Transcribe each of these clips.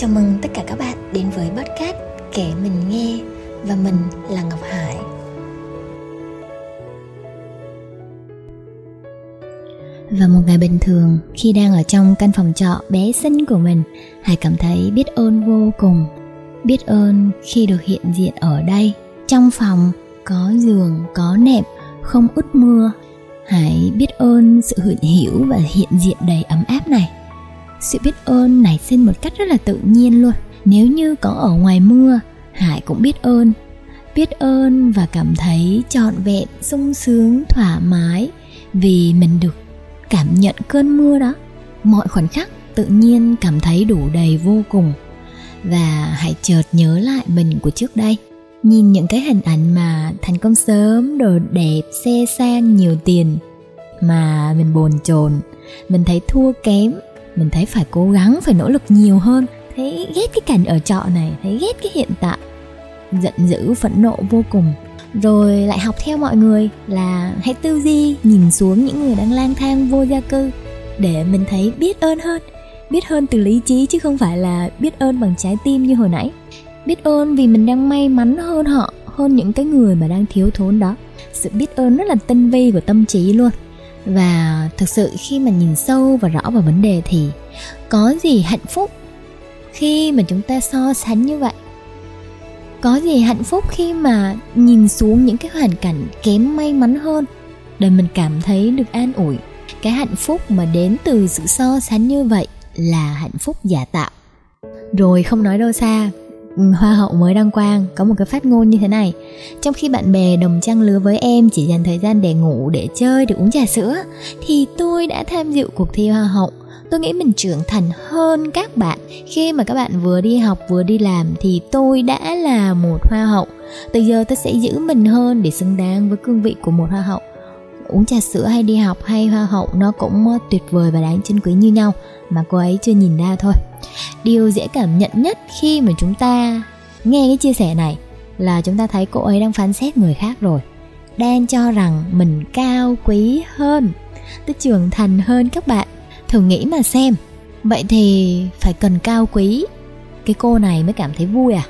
Chào mừng tất cả các bạn đến với podcast Kể Mình Nghe Và mình là Ngọc Hải. Và một ngày bình thường khi đang ở trong căn phòng trọ bé xinh của mình Hải cảm thấy biết ơn vô cùng. Biết ơn khi được hiện diện ở đây. Trong phòng có giường, có nệm, không ướt mưa. Hải biết ơn sự hữu hiểu và hiện diện đầy ấm áp này sự biết ơn nảy sinh một cách rất là tự nhiên luôn. Nếu như có ở ngoài mưa, hải cũng biết ơn. Biết ơn và cảm thấy trọn vẹn, sung sướng, thoải mái vì mình được cảm nhận cơn mưa đó. Mọi khoảnh khắc tự nhiên cảm thấy đủ đầy vô cùng. Và hãy chợt nhớ lại mình của trước đây. Nhìn những cái hình ảnh mà thành công sớm, đồ đẹp, xe sang, nhiều tiền mà mình bồn chồn, mình thấy thua kém mình thấy phải cố gắng, phải nỗ lực nhiều hơn. Thấy ghét cái cảnh ở trọ này, thấy ghét cái hiện tại. Giận dữ, phẫn nộ vô cùng. Rồi lại học theo mọi người là hãy tư duy, nhìn xuống những người đang lang thang vô gia cư để mình thấy biết ơn hơn. Biết hơn từ lý trí chứ không phải là biết ơn bằng trái tim như hồi nãy. Biết ơn vì mình đang may mắn hơn họ, hơn những cái người mà đang thiếu thốn đó. Sự biết ơn rất là tinh vi của tâm trí luôn và thực sự khi mà nhìn sâu và rõ vào vấn đề thì có gì hạnh phúc khi mà chúng ta so sánh như vậy? Có gì hạnh phúc khi mà nhìn xuống những cái hoàn cảnh kém may mắn hơn, để mình cảm thấy được an ủi? Cái hạnh phúc mà đến từ sự so sánh như vậy là hạnh phúc giả tạo. Rồi không nói đâu xa. Hoa hậu mới đăng quang có một cái phát ngôn như thế này. Trong khi bạn bè đồng trang lứa với em chỉ dành thời gian để ngủ, để chơi, để uống trà sữa Thì tôi đã tham dự cuộc thi Hoa hậu. Tôi nghĩ mình trưởng thành hơn các bạn. Khi mà các bạn vừa đi học vừa đi làm Thì tôi đã là một hoa hậu. Từ giờ tôi sẽ giữ mình hơn để xứng đáng với cương vị của một hoa hậu uống trà sữa hay đi học hay hoa hậu nó cũng ờ, tuyệt vời và đáng trân quý như nhau mà cô ấy chưa nhìn ra thôi. Điều dễ cảm nhận nhất khi mà chúng ta nghe cái chia sẻ này là chúng ta thấy cô ấy đang phán xét người khác rồi đang cho rằng mình cao quý hơn tức trưởng thành hơn các bạn. Thử nghĩ mà xem vậy thì phải cần cao quý cái cô này mới cảm thấy vui à?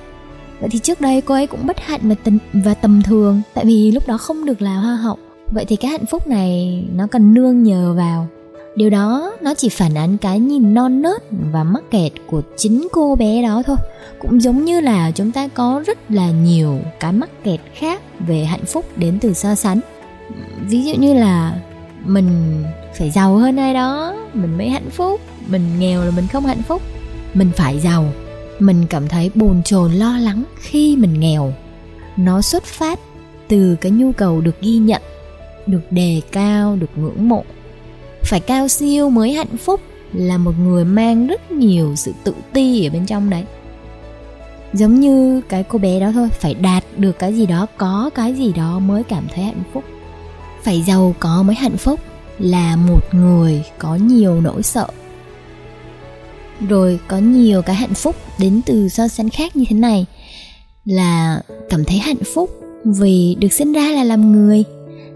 Vậy thì trước đây cô ấy cũng bất hạnh và, tình, và tầm thường tại vì lúc đó không được là hoa hậu vậy thì cái hạnh phúc này nó cần nương nhờ vào. Điều đó nó chỉ phản ánh cái nhìn non nớt và mắc kẹt của chính cô bé đó thôi. Cũng giống như là chúng ta có rất là nhiều cái mắc kẹt khác về hạnh phúc đến từ so sánh. Ví dụ như là mình phải giàu hơn ai đó, mình mới hạnh phúc, mình nghèo là mình không hạnh phúc. Mình phải giàu. Mình cảm thấy bồn chồn, lo lắng khi mình nghèo. Nó xuất phát từ cái nhu cầu được ghi nhận được đề cao, được ngưỡng mộ. Phải cao siêu mới hạnh phúc là một người mang rất nhiều sự tự ti ở bên trong đấy. Giống như cái cô bé đó thôi, phải đạt được cái gì đó, có cái gì đó mới cảm thấy hạnh phúc. Phải giàu có mới hạnh phúc là một người có nhiều nỗi sợ. Rồi có nhiều cái hạnh phúc đến từ so sánh khác như thế này, là cảm thấy hạnh phúc vì được sinh ra là làm người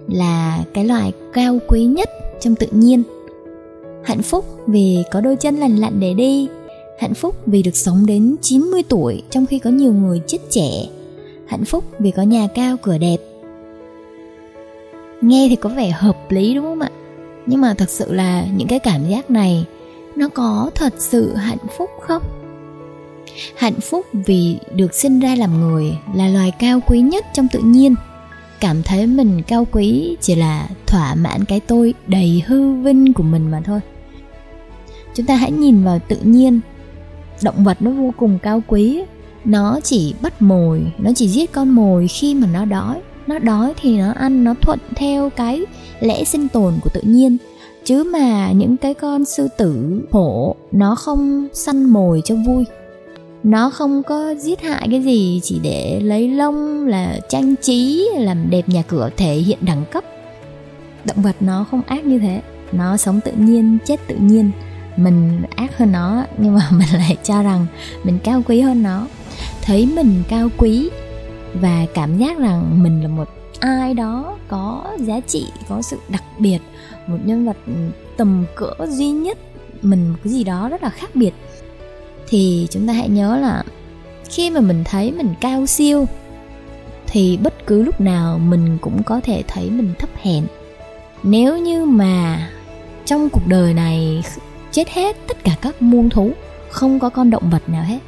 là cái loại cao quý nhất trong tự nhiên. Hạnh phúc vì có đôi chân lành lặn để đi, hạnh phúc vì được sống đến 90 tuổi trong khi có nhiều người chết trẻ, hạnh phúc vì có nhà cao, cửa đẹp. Nghe thì có vẻ hợp lý đúng không ạ? Nhưng mà thật sự là những cái cảm giác này, nó có thật sự hạnh phúc không? Hạnh phúc vì được sinh ra làm người là loài cao quý nhất trong tự nhiên cảm thấy mình cao quý chỉ là thỏa mãn cái tôi đầy hư vinh của mình mà thôi. Chúng ta hãy nhìn vào tự nhiên. Động vật nó vô cùng cao quý. Nó chỉ bắt mồi, nó chỉ giết con mồi khi mà nó đói. Nó đói thì nó ăn, nó thuận theo cái lẽ sinh tồn của tự nhiên. Chứ mà những cái con sư tử, hổ, nó không săn mồi cho vui nó không có giết hại cái gì, chỉ để lấy lông là trang trí, làm đẹp nhà cửa thể hiện đẳng cấp. Động vật nó không ác như thế. Nó sống tự nhiên, chết tự nhiên. Mình ác hơn nó, nhưng mà mình lại cho rằng mình cao quý hơn nó. Thấy mình cao quý và cảm giác rằng mình là một ai đó có giá trị, có sự đặc biệt, một nhân vật tầm cỡ duy nhất, mình một cái gì đó rất là khác biệt thì chúng ta hãy nhớ là khi mà mình thấy mình cao siêu, thì bất cứ lúc nào mình cũng có thể thấy mình thấp hèn. Nếu như mà trong cuộc đời này chết hết tất cả các muôn thú, không có con động vật nào hết,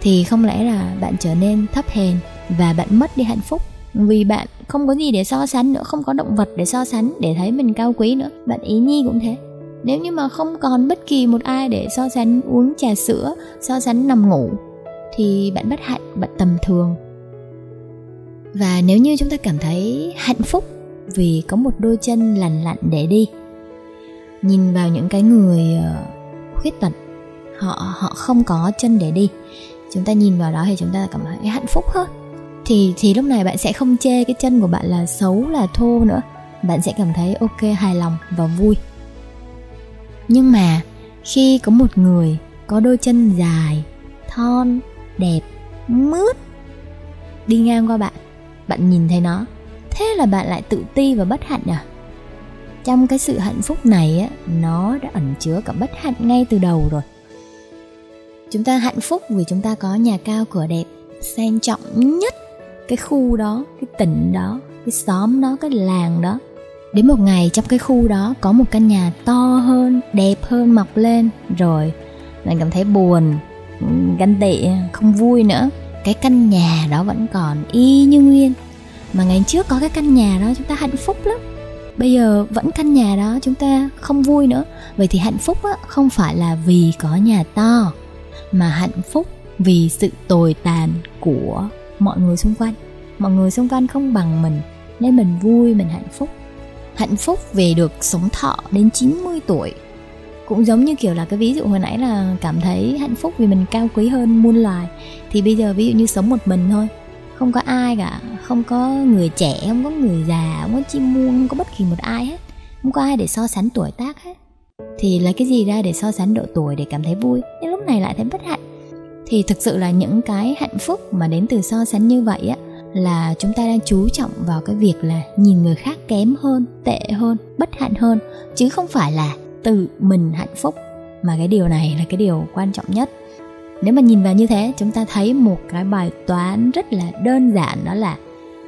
thì không lẽ là bạn trở nên thấp hèn và bạn mất đi hạnh phúc? Vì bạn không có gì để so sánh nữa, không có động vật để so sánh, để thấy mình cao quý nữa. Bạn ý nhi cũng thế nếu như mà không còn bất kỳ một ai để so sánh uống trà sữa, so sánh nằm ngủ, thì bạn bất hạnh, bạn tầm thường. Và nếu như chúng ta cảm thấy hạnh phúc vì có một đôi chân lành lặn để đi, nhìn vào những cái người ờ, khuyết tật, họ họ không có chân để đi, chúng ta nhìn vào đó thì chúng ta cảm thấy hạnh phúc hơn. Thì thì lúc này bạn sẽ không chê cái chân của bạn là xấu, là thô nữa. Bạn sẽ cảm thấy ok, hài lòng và vui nhưng mà, khi có một người có đôi chân dài, thon, đẹp, mướt, đi ngang qua bạn bạn nhìn thấy nó, thế là bạn lại tự ti và bất hạnh à? Trong cái sự hạnh phúc này á, nó đã ẩn chứa cả bất hạnh ngay từ đầu rồi. Chúng ta hạnh phúc vì chúng ta có nhà cao, cửa đẹp sang trọng nhất cái khu đó, cái tỉnh đó, cái xóm đó, cái làng đó đến một ngày trong cái khu đó có một căn nhà to hơn đẹp hơn mọc lên. Rồi bạn cảm thấy buồn ganh tị không vui nữa. Cái căn nhà đó vẫn còn y như nguyên. Mà ngày trước có cái căn nhà đó chúng ta hạnh phúc lắm. Bây giờ vẫn căn nhà đó chúng ta không vui nữa. Vậy thì hạnh phúc á, không phải là vì có nhà to mà hạnh phúc vì sự tồi tàn của mọi người xung quanh. Mọi người xung quanh không bằng mình nên mình vui mình hạnh phúc hạnh phúc về được sống thọ đến 90 tuổi. Cũng giống như kiểu là cái ví dụ hồi nãy là cảm thấy hạnh phúc vì mình cao quý hơn muôn loài thì bây giờ ví dụ như sống một mình thôi, không có ai cả, không có người trẻ, không có người già, không có chim muông, không có bất kỳ một ai hết, không có ai để so sánh tuổi tác hết. Thì lấy cái gì ra để so sánh độ tuổi để cảm thấy vui? Nhưng lúc này lại thấy bất hạnh. Thì thực sự là những cái hạnh phúc mà đến từ so sánh như vậy á là chúng ta đang chú trọng vào cái việc là nhìn người khác kém hơn, tệ hơn, bất hạnh hơn, chứ không phải là tự mình hạnh phúc. Mà cái điều này là cái điều quan trọng nhất. Nếu mà nhìn vào như thế, chúng ta thấy một cái bài toán rất là đơn giản, đó là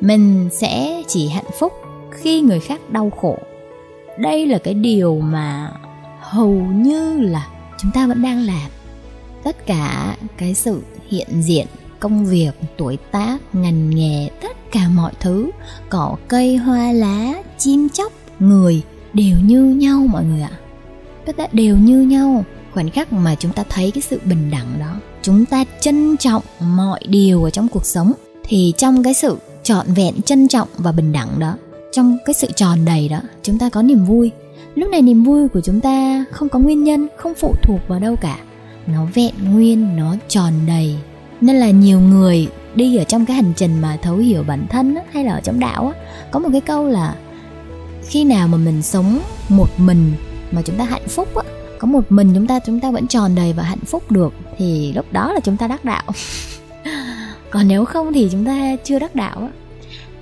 mình sẽ chỉ hạnh phúc khi người khác đau khổ. Đây là cái điều mà hầu như là chúng ta vẫn đang làm. Tất cả cái sự hiện diện công việc, tuổi tác, ngành nghề, tất cả mọi thứ. Cỏ, cây, hoa, lá, chim chóc, người đều như nhau mọi người ạ. Tất cả đều như nhau. Khoảnh khắc mà chúng ta thấy cái sự bình đẳng đó, chúng ta trân trọng mọi điều ở trong cuộc sống, thì trong cái sự trọn vẹn, trân trọng và bình đẳng đó, trong cái sự tròn đầy đó, chúng ta có niềm vui. Lúc này niềm vui của chúng ta không có nguyên nhân, không phụ thuộc vào đâu cả. Nó vẹn nguyên, nó tròn đầy nên là nhiều người đi ở trong cái hành trình mà thấu hiểu bản thân á, hay là ở trong đạo á, có một cái câu là khi nào mà mình sống một mình mà chúng ta hạnh phúc á có một mình chúng ta chúng ta vẫn tròn đầy và hạnh phúc được thì lúc đó là chúng ta đắc đạo. Còn nếu không thì chúng ta chưa đắc đạo á.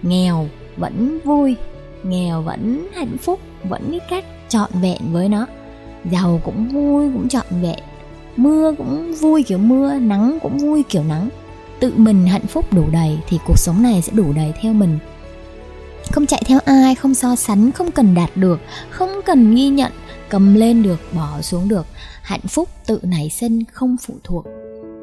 Nghèo vẫn vui nghèo vẫn hạnh phúc vẫn biết cách trọn vẹn với nó. Giàu cũng vui cũng trọn vẹn mưa cũng vui kiểu mưa nắng cũng vui kiểu nắng. Tự mình hạnh phúc đủ đầy thì cuộc sống này sẽ đủ đầy theo mình. Không chạy theo ai không so sánh không cần đạt được không cần ghi nhận cầm lên được bỏ xuống được. Hạnh phúc tự nảy sinh không phụ thuộc.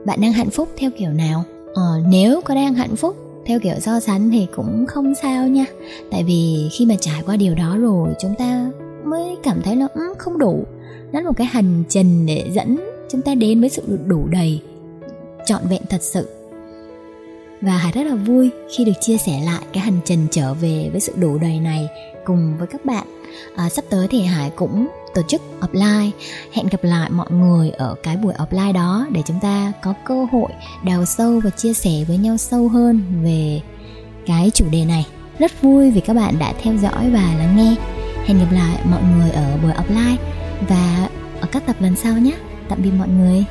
Bạn đang hạnh phúc theo kiểu nào? Ờ, nếu có đang hạnh phúc theo kiểu so sánh thì cũng không sao nha. Tại vì khi mà trải qua điều đó rồi chúng ta mới cảm thấy nó um, ừ, không đủ. Nó là một cái hành trình để dẫn chúng ta đến với sự đủ đầy trọn vẹn thật sự. Và hải rất là vui khi được chia sẻ lại cái hành trình trở về với sự đủ đầy này cùng với các bạn. À, sắp tới thì hải cũng tổ chức offline. Hẹn gặp lại mọi người ở cái buổi offline đó để chúng ta có cơ hội đào sâu và chia sẻ với nhau sâu hơn về cái chủ đề này. Rất vui vì các bạn đã theo dõi và lắng nghe. Hẹn gặp lại mọi người ở buổi offline và ở các tập lần sau nhé tạm biệt mọi người.